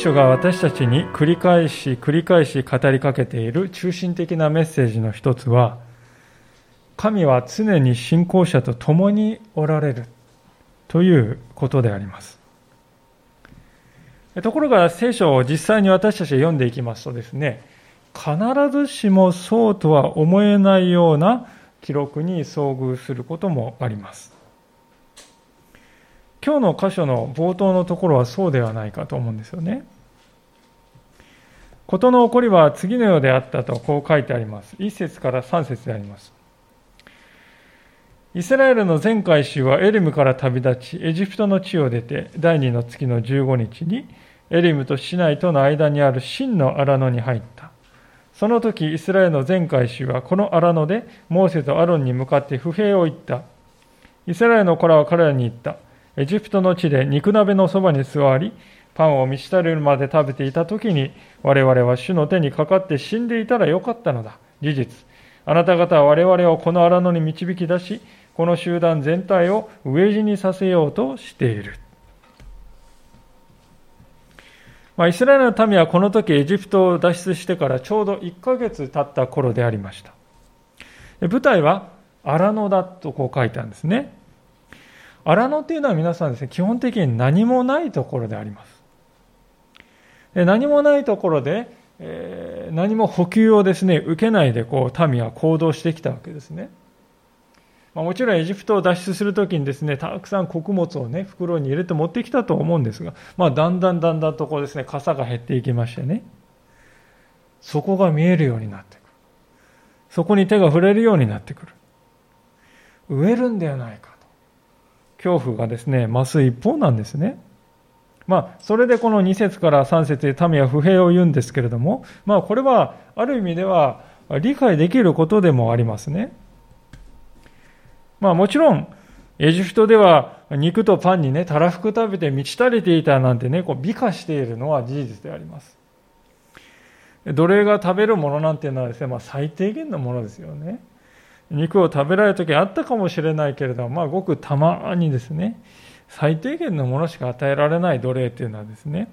聖書が私たちに繰り返し繰り返し語りかけている中心的なメッセージの一つは神は常に信仰者と共におられるということでありますところが聖書を実際に私たちが読んでいきますとですね必ずしもそうとは思えないような記録に遭遇することもあります今日の箇所の冒頭のところはそうではないかと思うんですよね。事の起こりは次のようであったとこう書いてあります。1節から3節であります。イスラエルの全回収はエリムから旅立ち、エジプトの地を出て、第2の月の15日に、エリムとシナイとの間にある真の荒野に入った。その時、イスラエルの全回収は、この荒野で、モーセとアロンに向かって不平を言った。イスラエルの子らは彼らに言った。エジプトの地で肉鍋のそばに座り、パンを満ち足りるまで食べていた時に、我々は主の手にかかって死んでいたらよかったのだ。事実。あなた方は我々をこの荒野に導き出し、この集団全体を飢え死にさせようとしている。まあ、イスラエルの民はこの時エジプトを脱出してからちょうど1ヶ月経った頃でありました。舞台は荒野だとこう書いたんですね。荒野っていうのは皆さんですね、基本的に何もないところであります。何もないところで、え、何も補給をですね、受けないでこう民は行動してきたわけですね。まあ、もちろんエジプトを脱出するときにですね、たくさん穀物をね、袋に入れて持ってきたと思うんですが、まあ、だんだんだんだんとこうですね、傘が減っていきましてね、そこが見えるようになってくる。そこに手が触れるようになってくる。植えるんではないかと。恐怖がですね、増す一方なんですね。まあ、それでこの2節から3節で民は不平を言うんですけれども、まあ、これはある意味では理解できることでもありますね。まあ、もちろん、エジプトでは肉とパンにね、たらふく食べて満ち足りていたなんてね、こう美化しているのは事実であります。奴隷が食べるものなんていうのはですね、まあ、最低限のものですよね。肉を食べられる時あったかもしれないけれどまあ、ごくたまにですね、最低限のものしか与えられない奴隷っていうのはですね、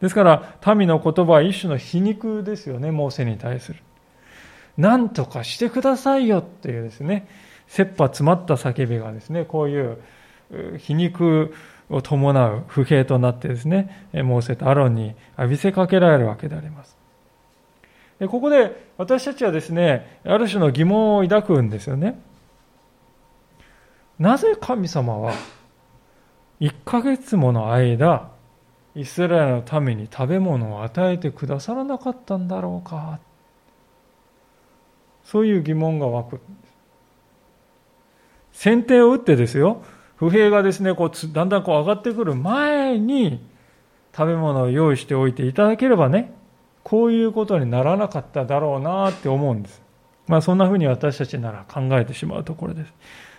ですから、民の言葉は一種の皮肉ですよね、モーセに対する。何とかしてくださいよっていうですね、切羽詰まった叫びがですね、こういう皮肉を伴う不平となってですね、モーセとアロンに浴びせかけられるわけであります。ここで私たちはですね、ある種の疑問を抱くんですよね。なぜ神様は1ヶ月もの間、イスラエルのために食べ物を与えてくださらなかったんだろうか。そういう疑問が湧く。先手を打ってですよ、不平がですね、こうだんだんこう上がってくる前に食べ物を用意しておいていただければね、こういうことにならなかっただろうなって思うんです。まあそんなふうに私たちなら考えてしまうところです。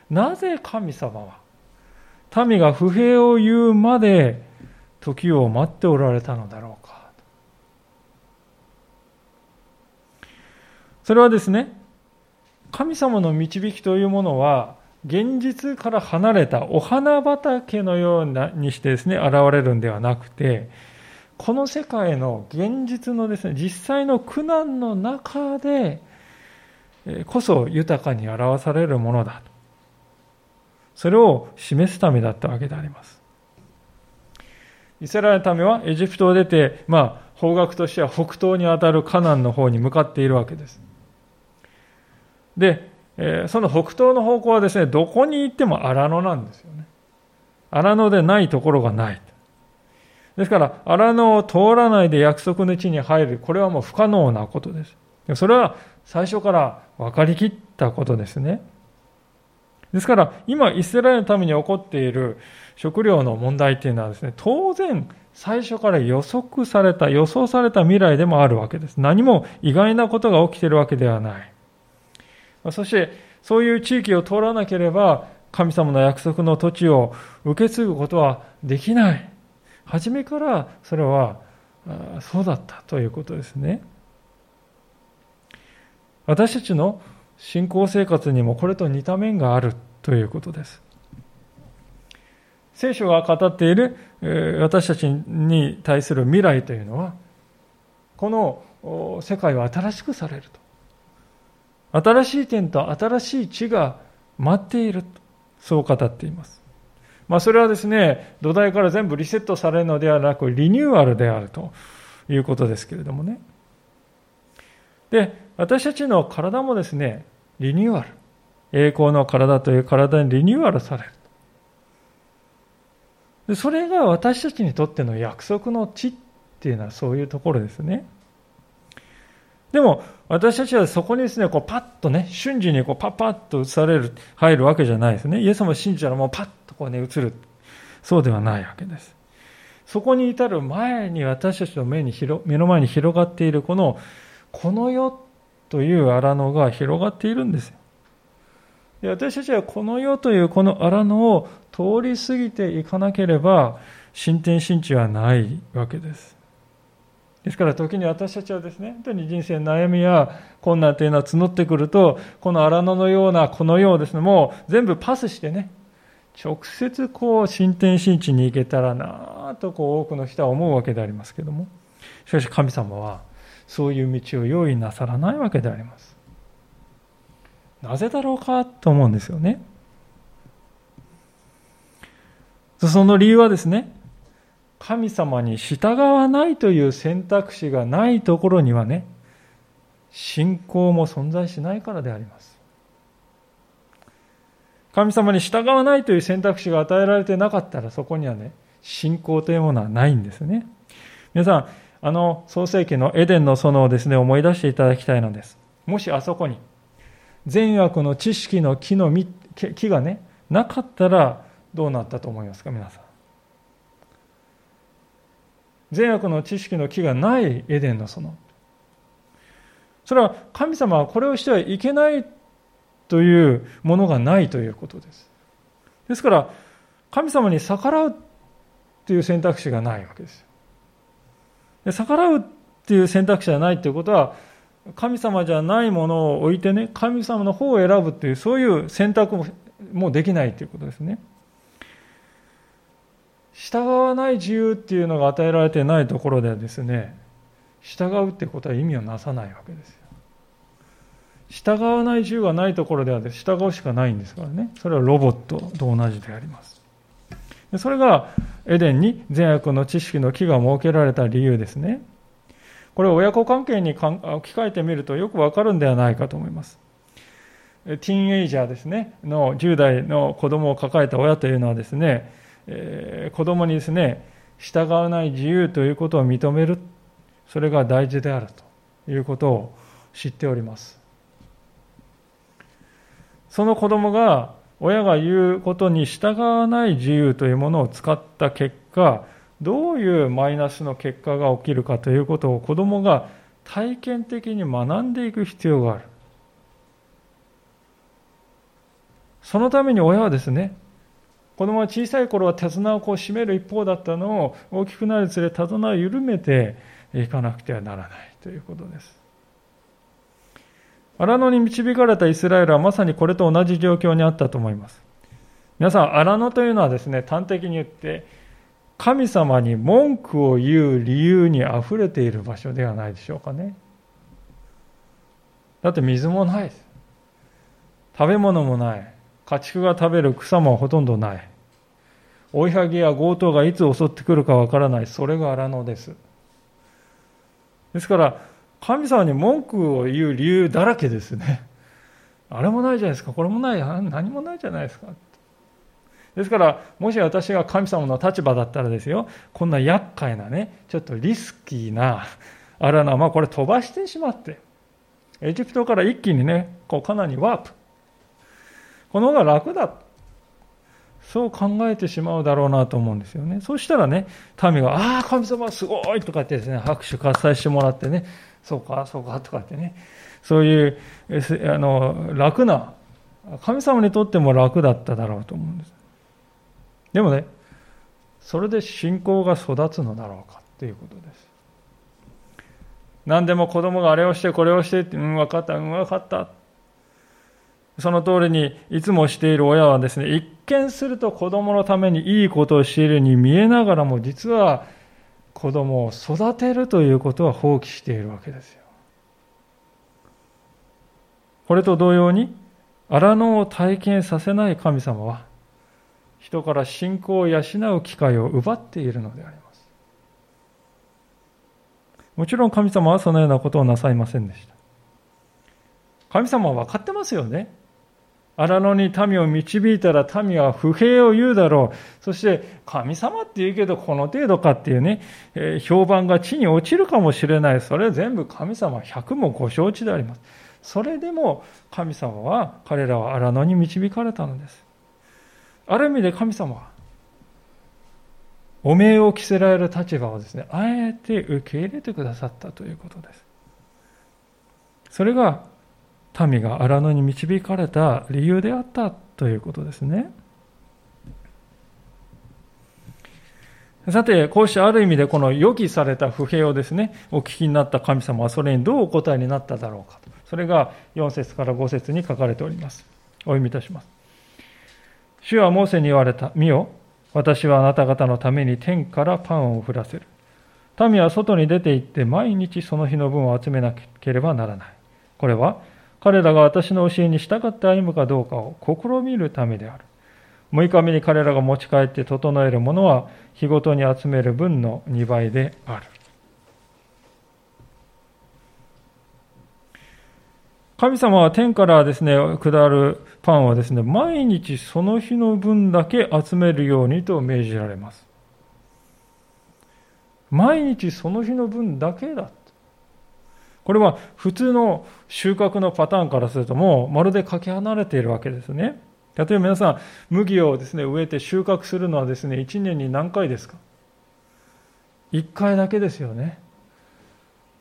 なぜ神様は民が不平を言うまで時を待っておられたのだろうか。それはですね、神様の導きというものは、現実から離れたお花畑のようにしてですね、現れるんではなくて、この世界の現実のですね、実際の苦難の中でこそ豊かに表されるものだと。それを示すためだったわけであります。イスラエルの民はエジプトを出て、まあ、方角としては北東にあたるカナンの方に向かっているわけです。で、その北東の方向はですね、どこに行っても荒野なんですよね。荒野でないところがない。ですから、荒野を通らないで約束の地に入る、これはもう不可能なことです。それは最初から分かりきったことですね。ですから、今、イスラエルのために起こっている食料の問題っていうのはですね、当然、最初から予測された、予想された未来でもあるわけです。何も意外なことが起きているわけではない。そして、そういう地域を通らなければ、神様の約束の土地を受け継ぐことはできない。初めからそれはそうだったということですね。私たちの信仰生活にもこれと似た面があるということです。聖書が語っている私たちに対する未来というのは、この世界は新しくされると。新しい点と新しい地が待っていると。そう語っています。まあ、それはですね、土台から全部リセットされるのではなく、リニューアルであるということですけれどもね。で、私たちの体もですね、リニューアル。栄光の体という体にリニューアルされる。でそれが私たちにとっての約束の地っていうのはそういうところですね。でも、私たちはそこにですね、こうパッとね、瞬時にこうパッパッと移される、入るわけじゃないですね。イエス様を信じたらもうパッとこうね、移る。そうではないわけです。そこに至る前に私たちの目に目の前に広がっているこの、この世という荒野が広がっているんです。で私たちはこの世というこの荒野を通り過ぎていかなければ、進展進地はないわけです。ですから時に私たちはですね、本当に人生の悩みや困難というのは募ってくると、この荒野のようなこの世をですね、もう全部パスしてね、直接こう進展進地に行けたらなとこう多くの人は思うわけでありますけども、しかし神様はそういう道を用意なさらないわけであります。なぜだろうかと思うんですよね。その理由はですね、神様に従わないという選択肢がないところにはね、信仰も存在しないからであります。神様に従わないという選択肢が与えられてなかったら、そこにはね、信仰というものはないんですね。皆さん、あの創世記のエデンの園をですね、思い出していただきたいのです。もしあそこに、善悪の知識の木の木がね、なかったらどうなったと思いますか、皆さん。善悪の知識の木がないエデンの園。それは神様はこれをしてはいけないというものがないということです。ですから、神様に逆らうという選択肢がないわけですで逆らうっていう選択肢がないということは、神様じゃないものを置いてね、神様の方を選ぶっていう、そういう選択もできないということですね。従わない自由っていうのが与えられてないところではですね従うってことは意味をなさないわけですよ。従わない自由がないところでは従うしかないんですからね。それはロボットと同じであります。それがエデンに善悪の知識の木が設けられた理由ですね。これを親子関係に置き換えてみるとよくわかるんではないかと思います。ティーンエイジャーですね。の10代の子供を抱えた親というのはですねえー、子供にですね、従わない自由ということを認める、それが大事であるということを知っております。その子供が親が言うことに従わない自由というものを使った結果、どういうマイナスの結果が起きるかということを子供が体験的に学んでいく必要がある。そのために親はですね、子供は小さい頃は手綱をこう締める一方だったのを大きくなるにつれ手綱を緩めていかなくてはならないということです。荒野に導かれたイスラエルはまさにこれと同じ状況にあったと思います。皆さん、荒野というのはですね、端的に言って、神様に文句を言う理由にあふれている場所ではないでしょうかね。だって水もないです。食べ物もない。家畜が食べる草もほとんどない。追いはぎや強盗がいつ襲ってくるかわからない。それが荒野です。ですから、神様に文句を言う理由だらけですね。あれもないじゃないですか。これもない。何もないじゃないですか。ですから、もし私が神様の立場だったらですよ、こんな厄介なね、ちょっとリスキーな荒野、まあこれ飛ばしてしまって、エジプトから一気にね、こうカナにワープ。この方が楽だ。そう考えてしまうだろうなと思うんですよね。そしたらね、民が、ああ、神様すごいとかってですね、拍手喝采してもらってね、そうか、そうか、とかってね、そういう、あの、楽な、神様にとっても楽だっただろうと思うんです。でもね、それで信仰が育つのだろうかということです。何でも子供があれをしてこれをしてって、うん、分かった、うん、分かった。その通りにいつもしている親はですね、一見すると子供のためにいいことをしているように見えながらも、実は子供を育てるということは放棄しているわけですよ。これと同様に、荒野を体験させない神様は、人から信仰を養う機会を奪っているのであります。もちろん神様はそのようなことをなさいませんでした。神様は分かってますよね。荒野に民を導いたら民は不平を言うだろう。そして神様って言うけどこの程度かっていうね、えー、評判が地に落ちるかもしれない。それは全部神様100もご承知であります。それでも神様は彼らは荒野に導かれたのです。ある意味で神様は、お名を着せられる立場をですね、あえて受け入れてくださったということです。それが民が荒野に導かれた理由であったということですね。さて、こうしてある意味でこの予期された不平をですね、お聞きになった神様はそれにどうお答えになっただろうかと。それが4節から5節に書かれております。お読みいたします。主はモーセに言われた。見よ、私はあなた方のために天からパンを降らせる。民は外に出て行って毎日その日の分を集めなければならない。これは彼らが私の教えに従って歩むかどうかを試みるためである。6日目に彼らが持ち帰って整えるものは日ごとに集める分の2倍である。神様は天からですね、下るパンはですね、毎日その日の分だけ集めるようにと命じられます。毎日その日の分だけだ。これは普通の収穫のパターンからするともうまるでかけ離れているわけですね。例えば皆さん、麦をですね、植えて収穫するのはですね、1年に何回ですか ?1 回だけですよね。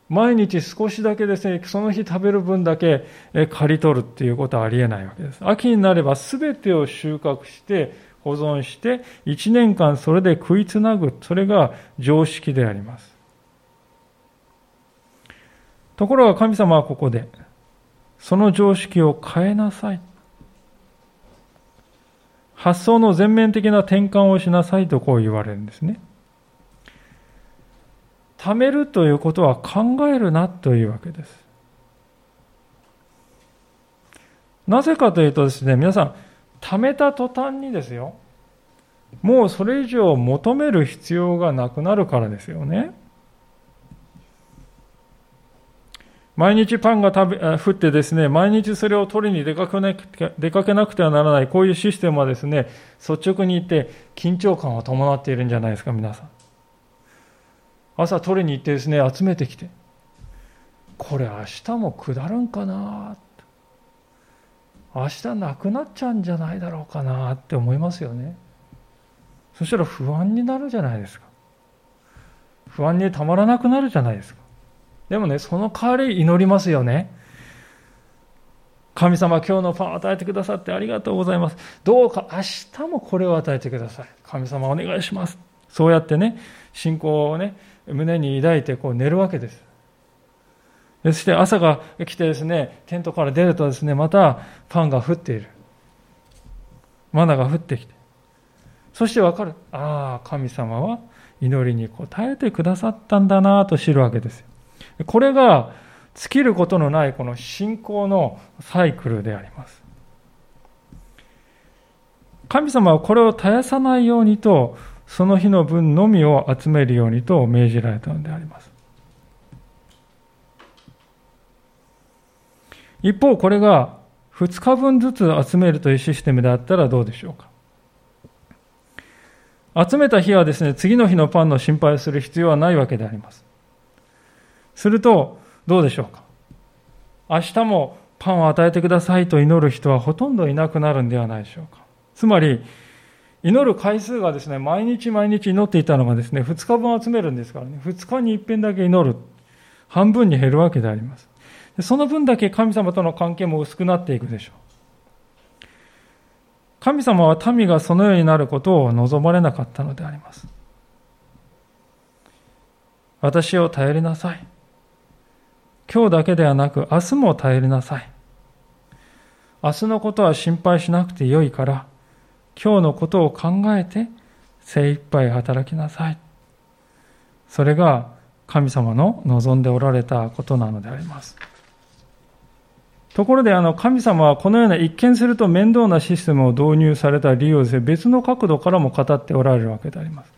毎日少しだけですね、その日食べる分だけ刈り取るっていうことはありえないわけです。秋になれば全てを収穫して保存して1年間それで食いつなぐ。それが常識であります。ところが神様はここで、その常識を変えなさい。発想の全面的な転換をしなさいとこう言われるんですね。貯めるということは考えるなというわけです。なぜかというとですね、皆さん、貯めた途端にですよ、もうそれ以上求める必要がなくなるからですよね。毎日パンが食べ降ってですね、毎日それを取りに出かけなく出かけなくてはならない、こういうシステムはですね、率直に言って緊張感を伴っているんじゃないですか、皆さん。朝取りに行ってですね、集めてきて、これ明日も下るんかな明日なくなっちゃうんじゃないだろうかなって思いますよね。そしたら不安になるじゃないですか。不安にたまらなくなるじゃないですか。でもね、その代わり祈りますよね。神様、今日のパンを与えてくださってありがとうございます。どうか明日もこれを与えてください。神様、お願いします。そうやってね、信仰をね、胸に抱いてこう寝るわけです。そして朝が来てですね、テントから出るとですね、またパンが降っている。マナが降ってきて。そしてわかる。ああ、神様は祈りに応えてくださったんだなと知るわけですよ。これが尽きることのないこの信仰のサイクルであります。神様はこれを絶やさないようにと、その日の分のみを集めるようにと命じられたのであります。一方、これが2日分ずつ集めるというシステムであったらどうでしょうか。集めた日はですね、次の日のパンの心配をする必要はないわけであります。すると、どうでしょうか？明日もパンを与えてくださいと祈る人はほとんどいなくなるんではないでしょうか？つまり、祈る回数がですね、毎日毎日祈っていたのがですね、2日分集めるんですからね、2日に一遍だけ祈る。半分に減るわけであります。その分だけ神様との関係も薄くなっていくでしょう。神様は民がそのようになることを望まれなかったのであります。私を頼りなさい。今日だけではなく明日も頼りなさい。明日のことは心配しなくてよいから、今日のことを考えて精一杯働きなさい。それが神様の望んでおられたことなのであります。ところで、あの、神様はこのような一見すると面倒なシステムを導入された理由を、別の角度からも語っておられるわけであります。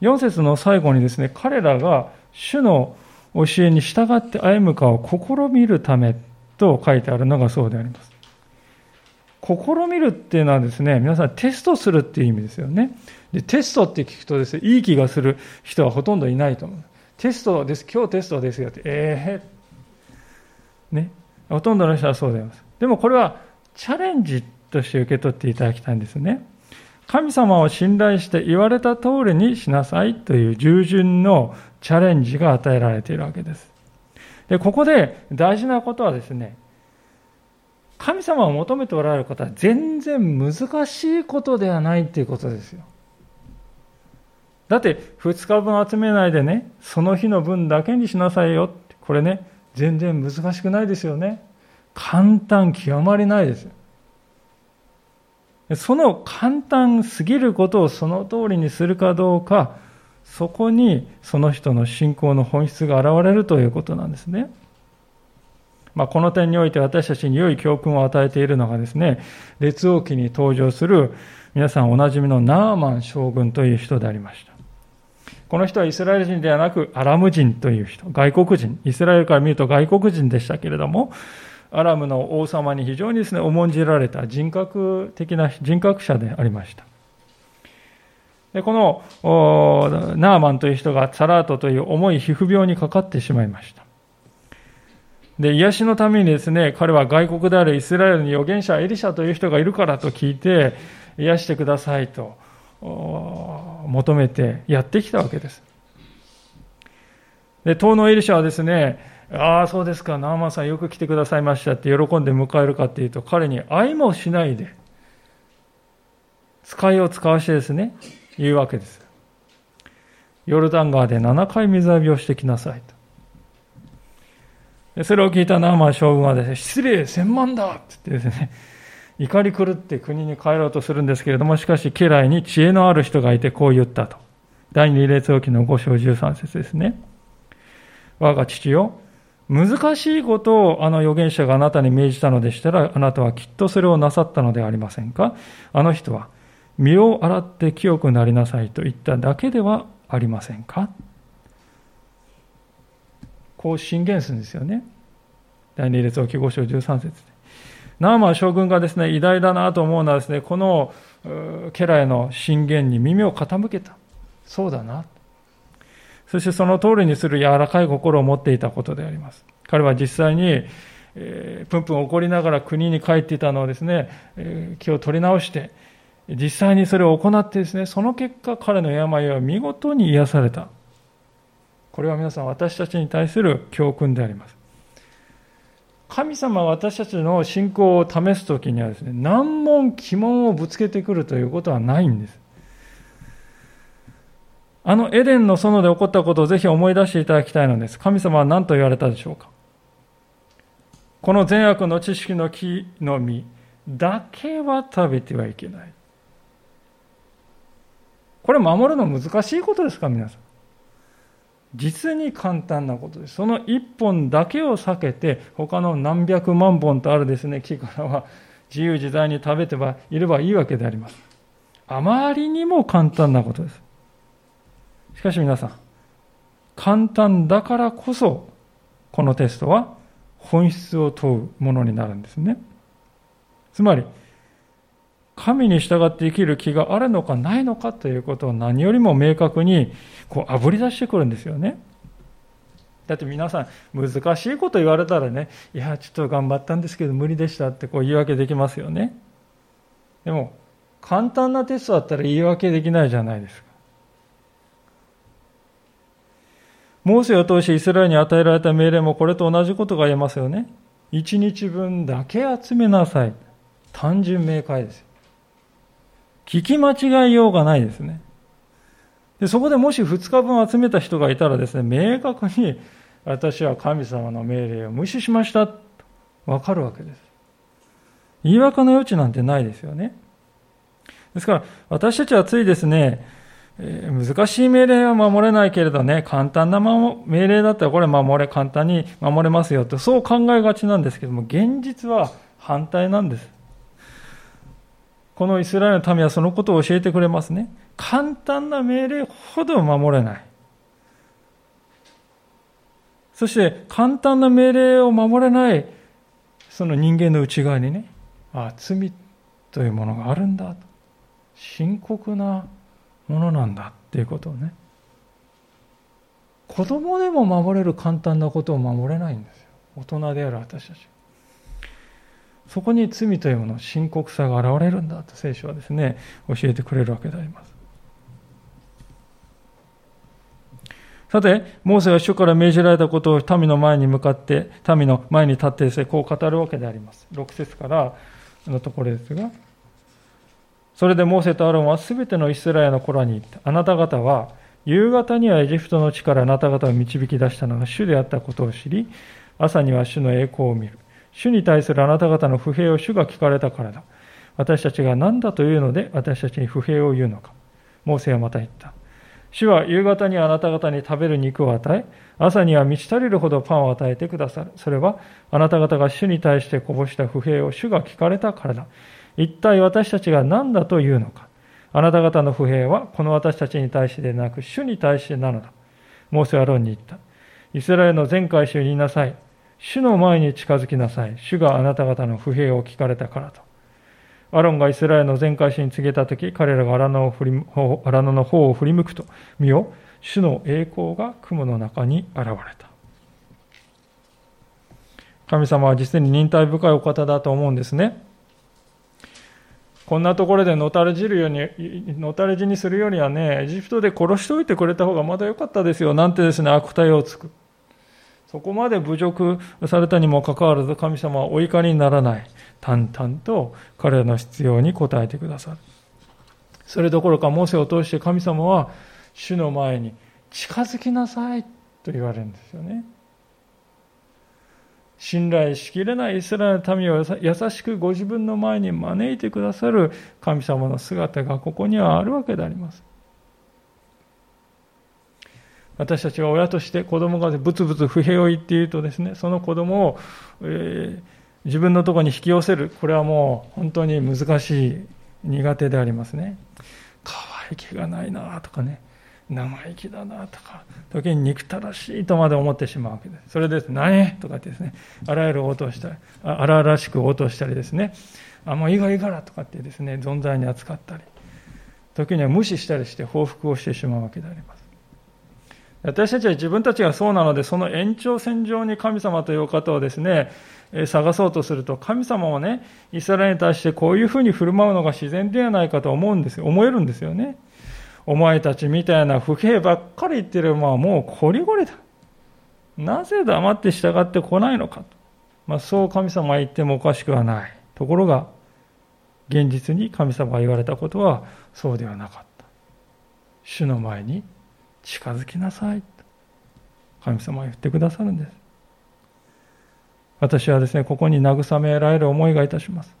4節の最後にですね、彼らが主の教えに従って歩むかを試みるためと書いてあるのがそうであります。試みるっていうのはですね、皆さんテストするっていう意味ですよね。で、テストって聞くとですね、いい気がする人はほとんどいないと思う。テストです、今日テストですよって、ええーね。ほとんどの人はそうであります。でもこれはチャレンジとして受け取っていただきたいんですね。神様を信頼して言われた通りにしなさいという従順のチャレンジが与えられているわけです。で、ここで大事なことはですね、神様を求めておられることは全然難しいことではないということですよ。だって2日分集めないでね、その日の分だけにしなさいよって。これね、全然難しくないですよね。簡単極まりないですよその簡単すぎることをその通りにするかどうか、そこにその人の信仰の本質が現れるということなんですね。まあ、この点において私たちに良い教訓を与えているのがですね、列王記に登場する皆さんおなじみのナーマン将軍という人でありました。この人はイスラエル人ではなくアラム人という人、外国人、イスラエルから見ると外国人でしたけれども、アラムの王様に非常にですね、重んじられた人格的な人格者でありました。でこのナーマンという人がサラートという重い皮膚病にかかってしまいました。で、癒しのためにですね、彼は外国であるイスラエルに預言者エリシャという人がいるからと聞いて、癒してくださいと求めてやってきたわけです。で、東のエリシャはですね、ああ、そうですか、ナーマンさんよく来てくださいましたって喜んで迎えるかっていうと、彼に愛もしないで、使いを使わしてですね、言うわけです。ヨルダン川で7回水浴びをしてきなさいと。それを聞いたナーマン将軍はですね、失礼、千万だって言ってですね、怒り狂って国に帰ろうとするんですけれども、しかし家来に知恵のある人がいてこう言ったと。第二列王記の5章13節ですね。我が父よ、難しいことをあの預言者があなたに命じたのでしたら、あなたはきっとそれをなさったのではありませんかあの人は、身を洗って清くなりなさいと言っただけではありませんか？こう進言するんですよね。第二列王記5章13節で。ナーマン将軍がですね、偉大だなと思うのはですね、この家来の進言に耳を傾けた。そうだな。そしてその通りにする柔らかい心を持っていたことであります。彼は実際に、えー、プンプン怒りながら国に帰っていたのをですね、えー、気を取り直して、実際にそれを行ってですね、その結果彼の病は見事に癒された。これは皆さん私たちに対する教訓であります。神様が私たちの信仰を試すときにはですね、難問、疑問をぶつけてくるということはないんです。あのエデンの園で起こったことをぜひ思い出していただきたいのです。神様は何と言われたでしょうかこの善悪の知識の木の実だけは食べてはいけない。これ守るの難しいことですか皆さん？実に簡単なことです。その一本だけを避けて、他の何百万本とあるですね、木からは自由自在に食べてはいればいいわけであります。あまりにも簡単なことです。しかし皆さん、簡単だからこそ、このテストは本質を問うものになるんですね。つまり、神に従って生きる気があるのかないのかということを何よりも明確にこうあぶり出してくるんですよね。だって皆さん難しいこと言われたらね、いや、ちょっと頑張ったんですけど無理でしたってこう言い訳できますよね。でも、簡単なテストだったら言い訳できないじゃないですか。モーセを通してイスラエルに与えられた命令もこれと同じことが言えますよね。一日分だけ集めなさい。単純明快ですよ。聞き間違いようがないですね。でそこでもし2日分集めた人がいたらですね、明確に私は神様の命令を無視しましたと。わかるわけです。言い訳の余地なんてないですよね。ですから、私たちはついですね、えー、難しい命令は守れないけれどね、簡単な命令だったらこれ守れ、簡単に守れますよって、そう考えがちなんですけども、現実は反対なんです。このイスラエルの民はそのことを教えてくれますね。簡単な命令ほど守れない。そして簡単な命令を守れないその人間の内側にね、ああ、罪というものがあるんだと。深刻なものなんだっていうことをね。子供でも守れる簡単なことを守れないんですよ。大人である私たち。そこに罪というものの、深刻さが現れるんだと聖書はですね、教えてくれるわけであります。さて、モーセは主から命じられたことを民の前に向かって、民の前に立ってですね、こう語るわけであります。6節からのところですが、それでモーセとアロンはすべてのイスラエルの子らに言った。あなた方は、夕方にはエジプトの地からあなた方を導き出したのが主であったことを知り、朝には主の栄光を見る。主に対するあなた方の不平を主が聞かれたからだ。私たちが何だというので私たちに不平を言うのか。モーセはまた言った。主は夕方にあなた方に食べる肉を与え、朝には満ち足りるほどパンを与えてくださる。それは、あなた方が主に対してこぼした不平を主が聞かれたからだ。一体私たちが何だというのか。あなた方の不平は、この私たちに対してでなく、主に対してなのだ。モーセはロンに言った。イスラエルの全会衆に言いなさい。主の前に近づきなさい。主があなた方の不平を聞かれたからと。アロンがイスラエルの全会衆に告げたとき、彼らが荒野荒野の方を振り向くと、見よ、主の栄光が雲の中に現れた。神様は実に忍耐深いお方だと思うんですね。こんなところでのたれ死るように、のたれ死にするよりはね、エジプトで殺しておいてくれた方がまだ良かったですよ、なんてですね、悪態をつく。そこまで侮辱されたにもかかわらず神様はお怒りにならない。淡々と彼らの必要に応えてくださる。それどころか、モーセを通して神様は主の前に近づきなさいと言われるんですよね。信頼しきれないイスラエルの民を優しくご自分の前に招いてくださる神様の姿がここにはあるわけであります。私たちは親として子供がブツブツ不平を言っているとですね、その子供を、えー、自分のところに引き寄せる。これはもう本当に難しい、苦手でありますね。可愛い気がないなとかね、生意気だなとか、時に憎たらしいとまで思ってしまうわけです。それです、何？とかってですね、あらゆる応答したり、荒々しく応答したりですね、あ、もういいがいいからとかってですね、存在に扱ったり、時には無視したりして報復をしてしまうわけであります。私たちは自分たちがそうなので、その延長線上に神様という方をですね、探そうとすると、神様はね、イスラエルに対してこういうふうに振る舞うのが自然ではないかと思うんですよ。思えるんですよね。お前たちみたいな不平ばっかり言ってる、まあもうこりごりだ。なぜ黙って従ってこないのか。まあそう神様は言ってもおかしくはない。ところが、現実に神様が言われたことはそうではなかった。主の前に近づきなさい。神様は言ってくださるんです。私はですね、ここに慰められる思いがいたします。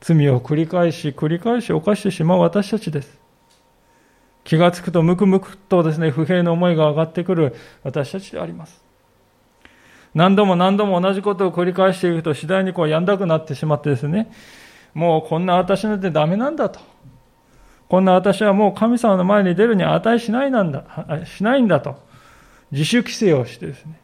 罪を繰り返し繰り返し犯してしまう私たちです。気がつくとムクムクとですね、不平の思いが上がってくる私たちであります。何度も何度も同じことを繰り返していくと次第にこうやんだくなってしまってですね、もうこんな私なんてダメなんだと。こんな私はもう神様の前に出るに値しないなんだ、しないんだと、自主規制をしてですね、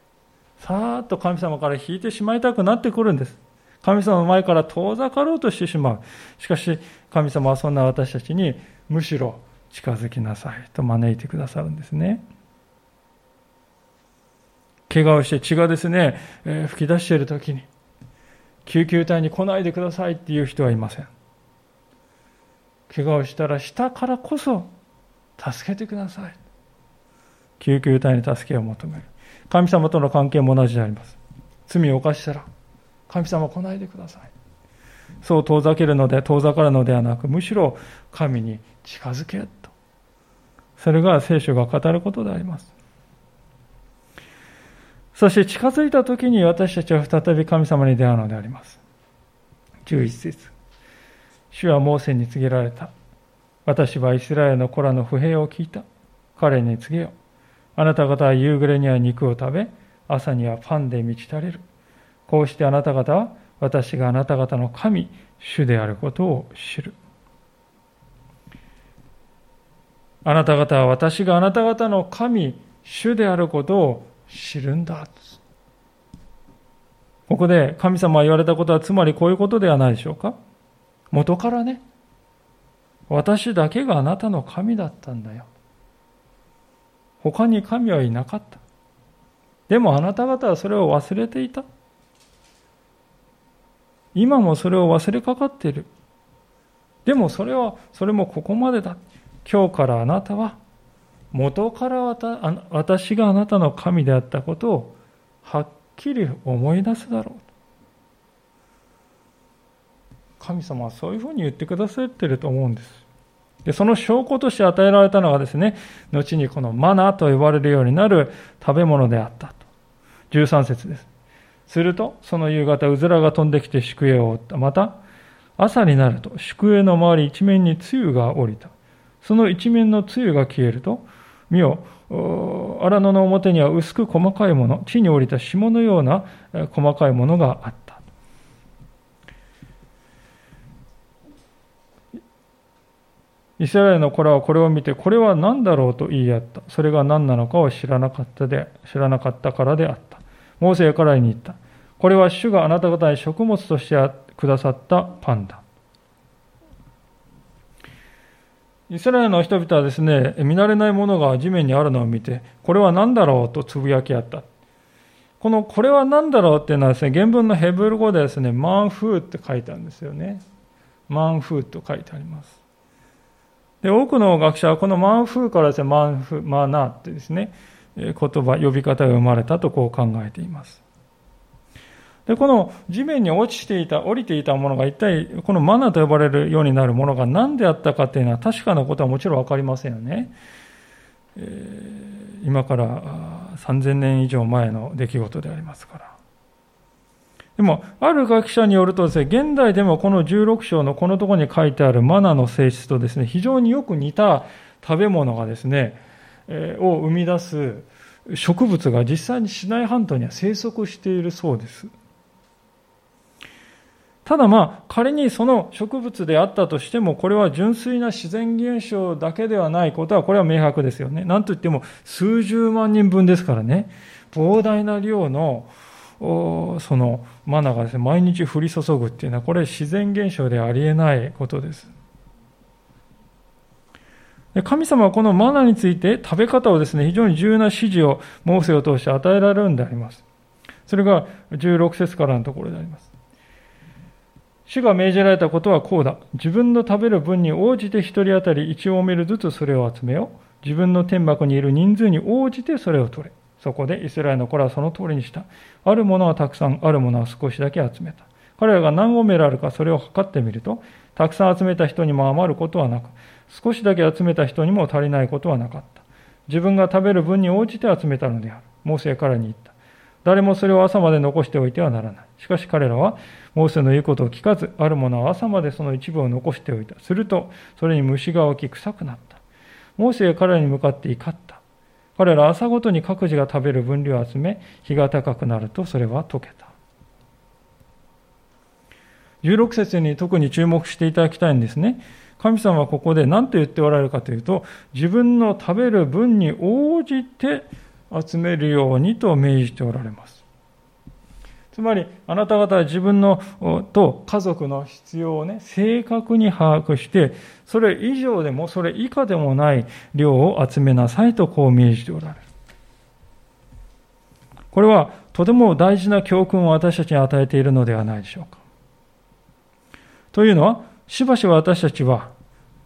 さーっと神様から引いてしまいたくなってくるんです。神様の前から遠ざかろうとしてしまう。しかし、神様はそんな私たちに、むしろ近づきなさいと招いてくださるんですね。怪我をして血がですね、えー、吹き出している時に、救急隊に来ないでくださいっていう人はいません。怪我をしたらしたからこそ助けてください。救急隊に助けを求める。神様との関係も同じであります。罪を犯したら、神様来ないでください。そう遠ざけるので、遠ざかるのではなく、むしろ神に近づけと。それが聖書が語ることであります。そして近づいた時に私たちは再び神様に出会うのであります。11節主はモーセに告げられた。私はイスラエルの子らの不平を聞いた。彼に告げよ。あなた方は夕暮れには肉を食べ、朝にはパンで満ち足れる。こうしてあなた方は私があなた方の神、主であることを知る。あなた方は私があなた方の神、主であることを知るんだ。ここで神様が言われたことはつまりこういうことではないでしょうか元からね、私だけがあなたの神だったんだよ。他に神はいなかった。でもあなた方はそれを忘れていた。今もそれを忘れかかっている。でもそれは、それもここまでだ。今日からあなたは、元から私があなたの神であったことをはっきり思い出すだろう。神様はそういうふうに言ってくださってると思うんです。でその証拠として与えられたのがですね、後にこのマナと呼ばれるようになる食べ物であったと。13節です。すると、その夕方、うずらが飛んできて宿営を覆った。また、朝になると、宿営の周り一面に露が降りた。その一面の露が消えると、見よ、荒野の表には薄く細かいもの、地に降りた霜のような細かいものがあった。イスラエルの子らはこれを見て、これは何だろうと言い合った。それが何なのかを知らなかったで、知らなかったからであった。モーセからいに言った。これは主があなた方に食物としてくださったパンだ。イスラエルの人々はですね、見慣れないものが地面にあるのを見て、これは何だろうとつぶやき合った。このこれは何だろうっていうのはですね、原文のヘブル語でですね、マンフーって書いてあるんですよね。マンフーと書いてあります。で、多くの学者はこのマンフーからですね、マンフ、マナーってですね、言葉、呼び方が生まれたとこう考えています。で、この地面に落ちていた、降りていたものが一体、このマナと呼ばれるようになるものが何であったかというのは確かなことはもちろんわかりませんよね。えー、今から3000年以上前の出来事でありますから。でも、ある学者によるとですね、現代でもこの16章のこのところに書いてあるマナの性質とですね、非常によく似た食べ物がですねえ、を生み出す植物が実際にシナイ半島には生息しているそうです。ただまあ、仮にその植物であったとしても、これは純粋な自然現象だけではないことは、これは明白ですよね。なんといっても、数十万人分ですからね、膨大な量の、そのマナがですね、毎日降り注ぐっていうのは、これ自然現象でありえないことです。で神様はこのマナについて食べ方をですね、非常に重要な指示をモーセを通して与えられるんであります。それが16節からのところであります。主が命じられたことはこうだ。自分の食べる分に応じて一人当たり1オメルずつそれを集めよう。自分の天幕にいる人数に応じてそれを取れ。そこでイスラエルの子らはその通りにした。あるものはたくさん、あるものは少しだけ集めた。彼らが何オメルあるかそれを測ってみると、たくさん集めた人にも余ることはなく、少しだけ集めた人にも足りないことはなかった。自分が食べる分に応じて集めたのである。モーセからに言った。誰もそれを朝まで残しておいてはならない。しかし彼らは、モーセの言うことを聞かず、ある者は朝までその一部を残しておいた。すると、それに虫が起き臭くなった。モーセが彼らに向かって怒った。彼ら朝ごとに各自が食べる分量を集め、日が高くなるとそれは溶けた。16節に特に注目していただきたいんですね。神様はここで何と言っておられるかというと、自分の食べる分に応じて集めるようにと命じておられます。つまり、あなた方は自分のと家族の必要をね、正確に把握して、それ以上でもそれ以下でもない量を集めなさいとこう命じておられる。これはとても大事な教訓を私たちに与えているのではないでしょうか。というのは、しばしば私たちは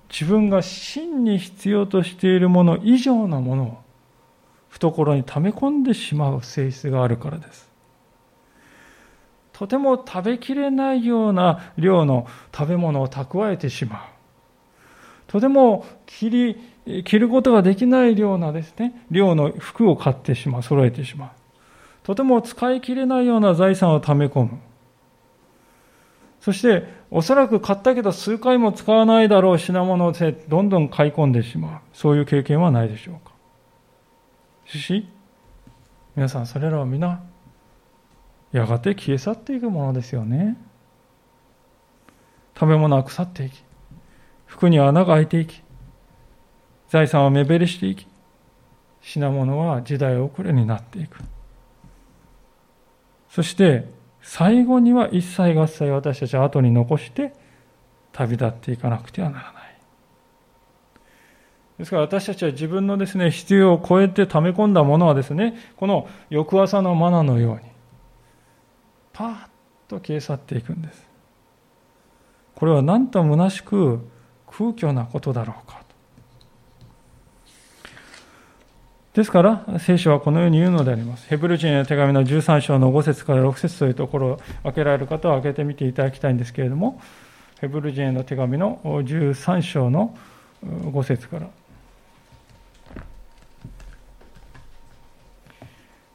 自分が真に必要としているもの以上のものを懐に溜め込んでしまう性質があるからです。とても食べきれないような量の食べ物を蓄えてしまう。とても切り、着ることができない量なですね、量の服を買ってしまう、揃えてしまう。とても使い切れないような財産を溜め込む。そして、おそらく買ったけど数回も使わないだろう品物をどんどん買い込んでしまう。そういう経験はないでしょうか。しし、皆さんそれらは皆、やがて消え去っていくものですよね。食べ物は腐っていき、服に穴が開いていき、財産は目減りしていき、品物は時代遅れになっていく。そして、最後には一切合切私たちは後に残して旅立っていかなくてはならない。ですから私たちは自分のですね、必要を超えて溜め込んだものはですね、この翌朝のマナのように、パーッと消え去っていくんです。これは何と虚しく空虚なことだろうかと。ですから、聖書はこのように言うのであります。ヘブル人への手紙の13章の5節から6節というところを開けられる方は開けてみていただきたいんですけれども、ヘブル人への手紙の13章の5節から。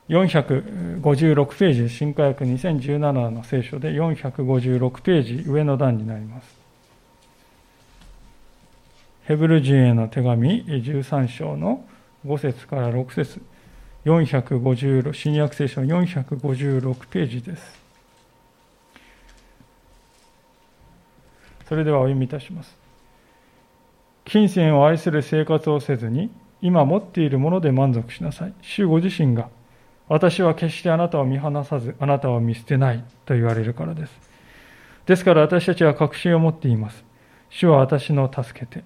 456ページ、新科学2017の聖書で456ページ上の段になります。ヘブル人への手紙13章の5節から6節。456新約聖書456ページです。それではお読みいたします。金銭を愛する生活をせずに今持っているもので満足しなさい。主ご自身が私は決してあなたを見放さずあなたを見捨てないと言われるからです。ですから私たちは確信を持っています。主は私の助けて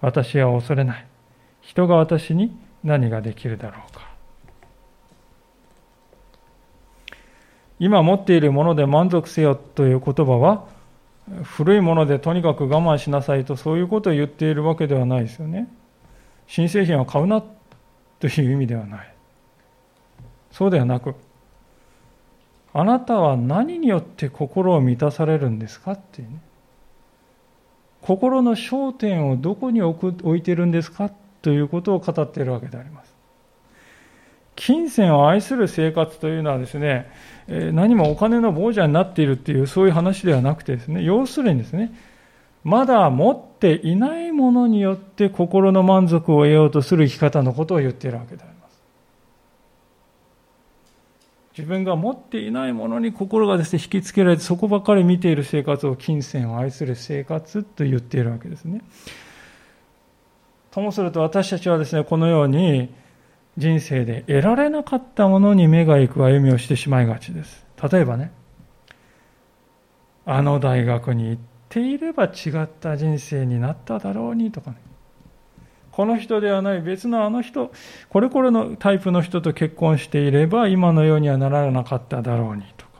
私は恐れない。人が私に何ができるだろうか。今持っているもので満足せよという言葉は古いものでとにかく我慢しなさいとそういうことを言っているわけではないですよね。新製品を買うなという意味ではない。そうではなくあなたは何によって心を満たされるんですかっていうね心の焦点をどこに置く置いてるんですかということを語っているわけであります。金銭を愛する生活というのはですね、何もお金の亡者になっているっていうそういう話ではなくてですね、要するにですね、まだ持っていないものによって心の満足を得ようとする生き方のことを言っているわけであります。自分が持っていないものに心がですね、引きつけられてそこばかり見ている生活を金銭を愛する生活と言っているわけですね。ともすると私たちはですね、このように人生で得られなかったものに目が行く歩みをしてしまいがちです。例えばね、あの大学に行っていれば違った人生になっただろうにとかね、この人ではない別のあの人、これこれのタイプの人と結婚していれば今のようにはならなかっただろうにとか、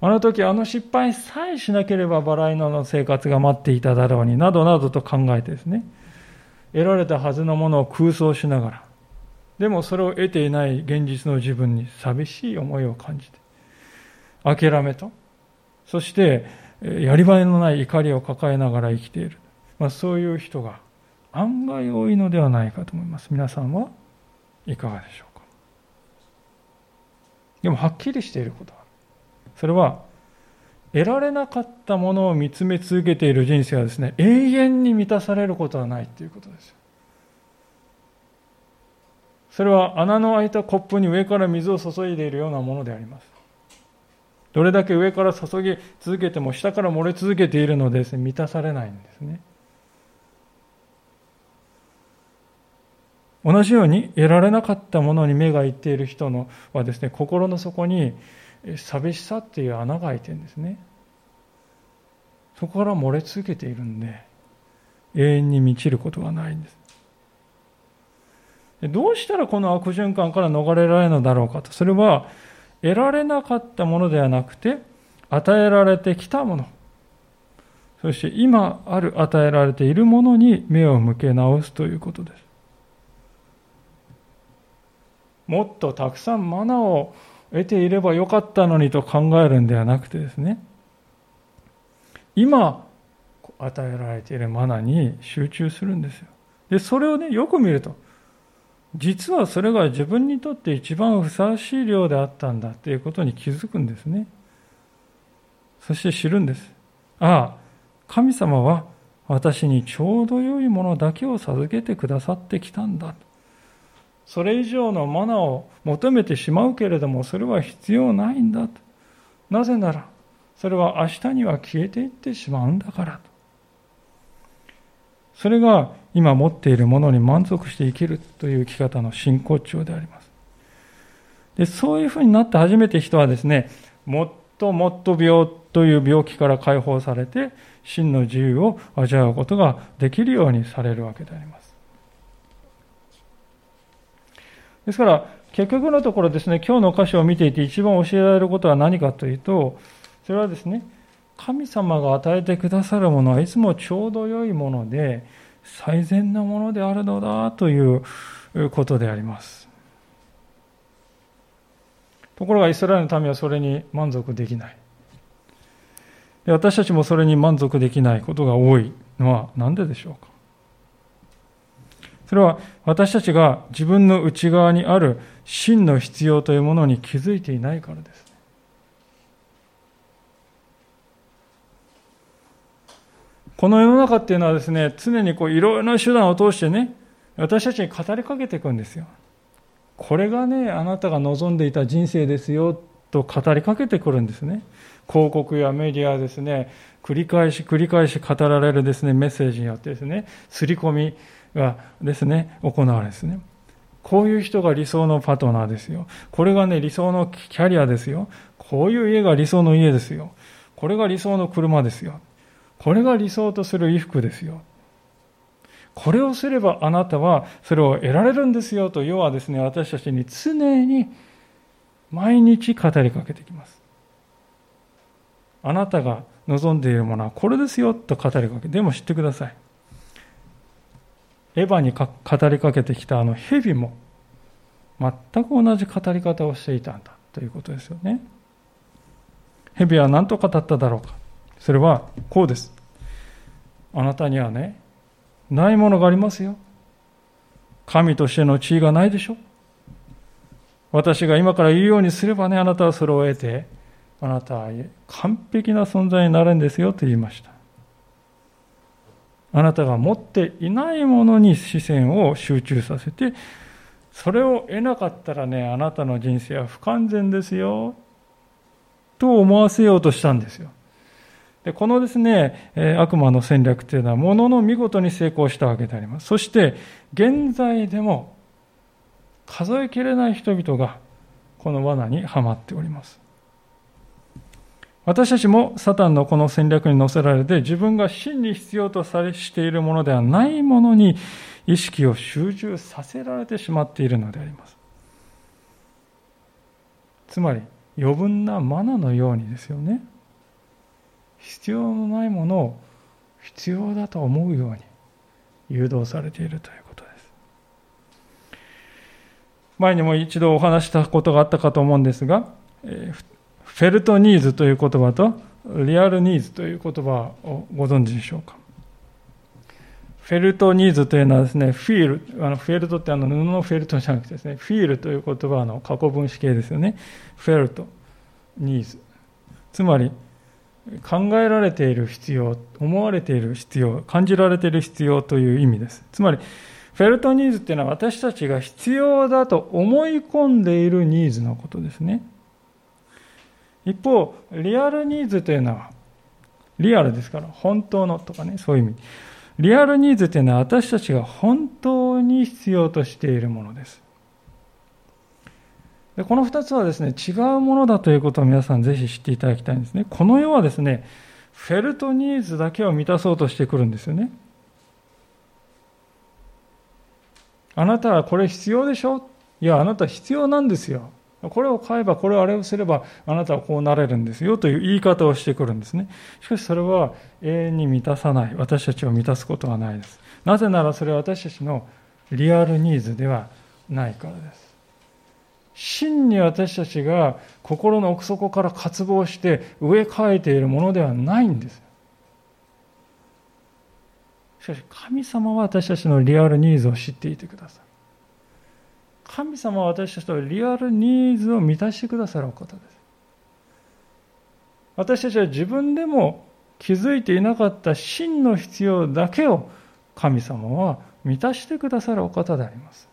あの時あの失敗さえしなければバラ色の生活が待っていただろうになどなどと考えてですね得られたはずのものを空想しながらでもそれを得ていない現実の自分に寂しい思いを感じて諦めとそしてやり場のない怒りを抱えながら生きている、まあ、そういう人が案外多いのではないかと思います。皆さんはいかがでしょうか？でもはっきりしていることはそれは得られなかったものを見つめ続けている人生はですね永遠に満たされることはないということですそれは穴の開いたコップに上から水を注いでいるようなものであります。どれだけ上から注ぎ続けても下から漏れ続けているのでです、ね、満たされないんですね。同じように得られなかったものに目がいっている人のはですね心の底に寂しさっていう穴が開いてるんですね。そこから漏れ続けているんで永遠に満ちることがないんです。どうしたらこの悪循環から逃れられるのだろうかと。それは得られなかったものではなくて与えられてきたもの。そして今ある与えられているものに目を向け直すということです。もっとたくさんマナを得ていればよかったのにと考えるんではなくてですね今与えられているマナに集中するんですよでそれをねよく見ると実はそれが自分にとって一番ふさわしい量であったんだということに気づくんですね。そして知るんです。ああ、神様は私にちょうど良いものだけを授けてくださってきたんだと。それ以上のマナーを求めてしまうけれども、それは必要ないんだと。なぜなら、それは明日には消えていってしまうんだからと。それが今持っているものに満足して生きるという生き方の真骨頂であります。でそういうふうになって初めて人はですね、もっともっと病という病気から解放されて、真の自由を味わうことができるようにされるわけであります。ですから、結局のところですね、今日の箇所を見ていて一番教えられることは何かというと、それはですね、神様が与えてくださるものはいつもちょうど良いもので、最善なものであるのだということであります。ところがイスラエルの民はそれに満足できない。で私たちもそれに満足できないことが多いのは何ででしょうかそれは私たちが自分の内側にある真の必要というものに気づいていないからです。この世の中っていうのはですね、常にこういろいろな手段を通してね、私たちに語りかけていくんですよ。これがね、あなたが望んでいた人生ですよと語りかけてくるんですね。広告やメディアですね、繰り返し繰り返し語られるですね、メッセージによってですね、刷り込みがですね、行われですね。こういう人が理想のパートナーですよ。これがね、理想のキャリアですよ。こういう家が理想の家ですよ。これが理想の車ですよ。これが理想とする衣服ですよ。これをすればあなたはそれを得られるんですよと、要はですね、私たちに常に毎日語りかけてきます。あなたが望んでいるものはこれですよと語りかけ。でも知ってください。エヴァに語りかけてきたあの蛇も全く同じ語り方をしていたんだということですよね。蛇は何と語っただろうか。それはこうです。あなたにはね、ないものがありますよ。神としての地位がないでしょ。私が今から言うようにすればね、あなたはそれを得て、あなたは完璧な存在になるんですよと言いました。あなたが持っていないものに視線を集中させて、それを得なかったらね、あなたの人生は不完全ですよ、と思わせようとしたんですよ。でこのですね、悪魔の戦略というのは、ものの見事に成功したわけであります。そして、現在でも数えきれない人々がこの罠にはまっております。私たちもサタンのこの戦略に乗せられて自分が真に必要とされしているものではないものに意識を集中させられてしまっているのであります。つまり余分なマナのようにですよね。必要のないものを必要だと思うように誘導されているということです。前にも一度お話したことがあったかと思うんですが、えフェルトニーズという言葉とリアルニーズという言葉をご存知でしょうか？フェルトニーズというのはですね、フィール、あのフェルトってあの布のフェルトじゃなくてですね、フィールという言葉の過去分詞形ですよね。フェルト、ニーズ。つまり、考えられている必要、思われている必要、感じられている必要という意味です。つまり、フェルトニーズっていうのは私たちが必要だと思い込んでいるニーズのことですね。一方、リアルニーズというのは、リアルですから、本当のとかね、そういう意味。リアルニーズというのは私たちが本当に必要としているものです。でこの2つはですね、違うものだということを皆さんぜひ知っていただきたいんですね。この世はですね、フェルトニーズだけを満たそうとしてくるんですよね。あなたはこれ必要でしょ？いや、あなた必要なんですよ。これを買えば、これをあれをすれば、あなたはこうなれるんですよという言い方をしてくるんですね。しかしそれは永遠に満たさない。私たちを満たすことはないです。なぜならそれは私たちのリアルニーズではないからです。真に私たちが心の奥底から渇望して植え替えているものではないんです。しかし神様は私たちのリアルニーズを知っていてください。神様は私たちのリアルニーズを満たしてくださるお方です。私たちは自分でも気づいていなかった真の必要だけを神様は満たしてくださるお方であります。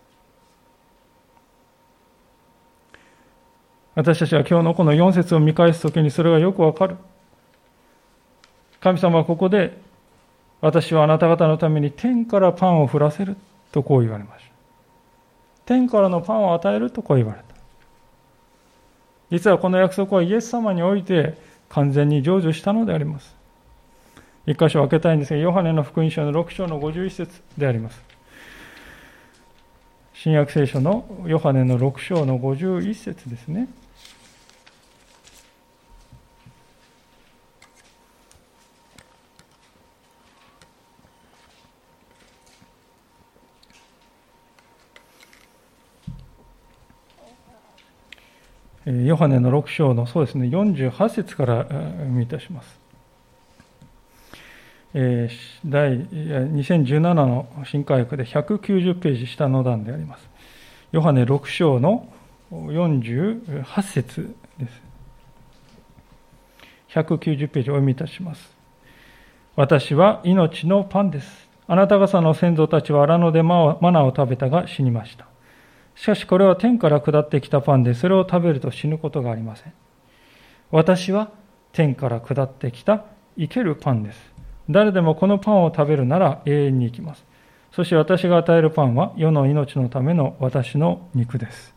私たちは今日のこの4節を見返すときにそれがよくわかる。神様はここで私はあなた方のために天からパンを降らせるとこう言われました。天からのパンを与えるとこう言われた。実はこの約束はイエス様において完全に成就したのであります。一箇所開けたいんですが、ヨハネの福音書の6章の51節であります。新約聖書のヨハネの6章の51節ですね。ヨハネの6章のそうですね48節から読みいたします。第2017の新科学で190ページ下の段であります。ヨハネ6章の48節です。190ページお読みいたします。私は命のパンです。あなた方の先祖たちは荒野でマナを食べたが死にました。しかしこれは天から下ってきたパンで、それを食べると死ぬことがありません。私は天から下ってきた生けるパンです。誰でもこのパンを食べるなら永遠に生きます。そして私が与えるパンは世の命のための私の肉です。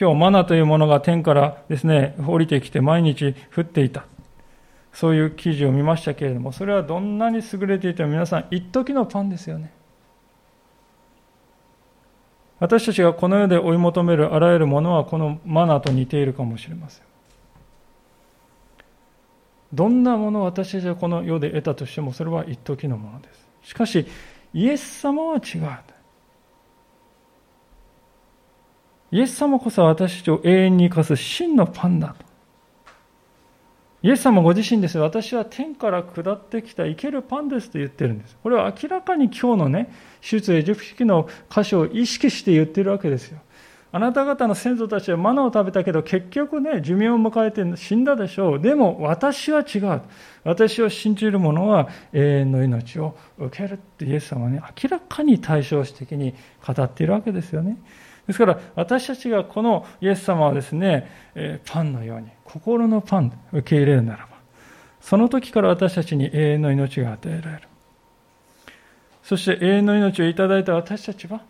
今日マナというものが天からですね、降りてきて毎日降っていた。そういう記事を見ましたけれども、それはどんなに優れていても皆さん、一時のパンですよね。私たちがこの世で追い求めるあらゆるものはこのマナーと似ているかもしれません。どんなものを私たちがこの世で得たとしてもそれは一時のものです。しかし、イエス様は違う。イエス様こそ私たちを永遠に生かす真のパンだと。イエス様ご自身です。私は天から下ってきた生けるパンですと言ってるんです。これは明らかに今日のね、出エジプト記の箇所を意識して言ってるわけですよ。あなた方の先祖たちはマナを食べたけど結局ね、寿命を迎えて死んだでしょう。でも私は違う。私を信じる者は永遠の命を受けるってイエス様はね、明らかに対照的に語っているわけですよね。ですから私たちがこのイエス様はですね、パンのように、心のパン受け入れるならば、その時から私たちに永遠の命が与えられる。そして永遠の命をいただいた私たちは、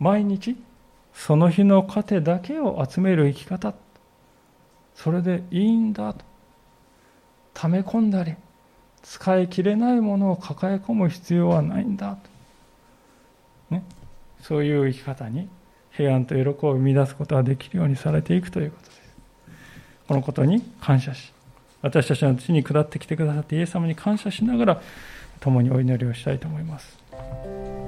毎日、その日の糧だけを集める生き方、それでいいんだと。溜め込んだり、使い切れないものを抱え込む必要はないんだと。ね。そういう生き方に平安と喜びを生み出すことができるようにされていくということです。このことに感謝し、私たちの地に下ってきてくださってイエス様に感謝しながら共にお祈りをしたいと思います。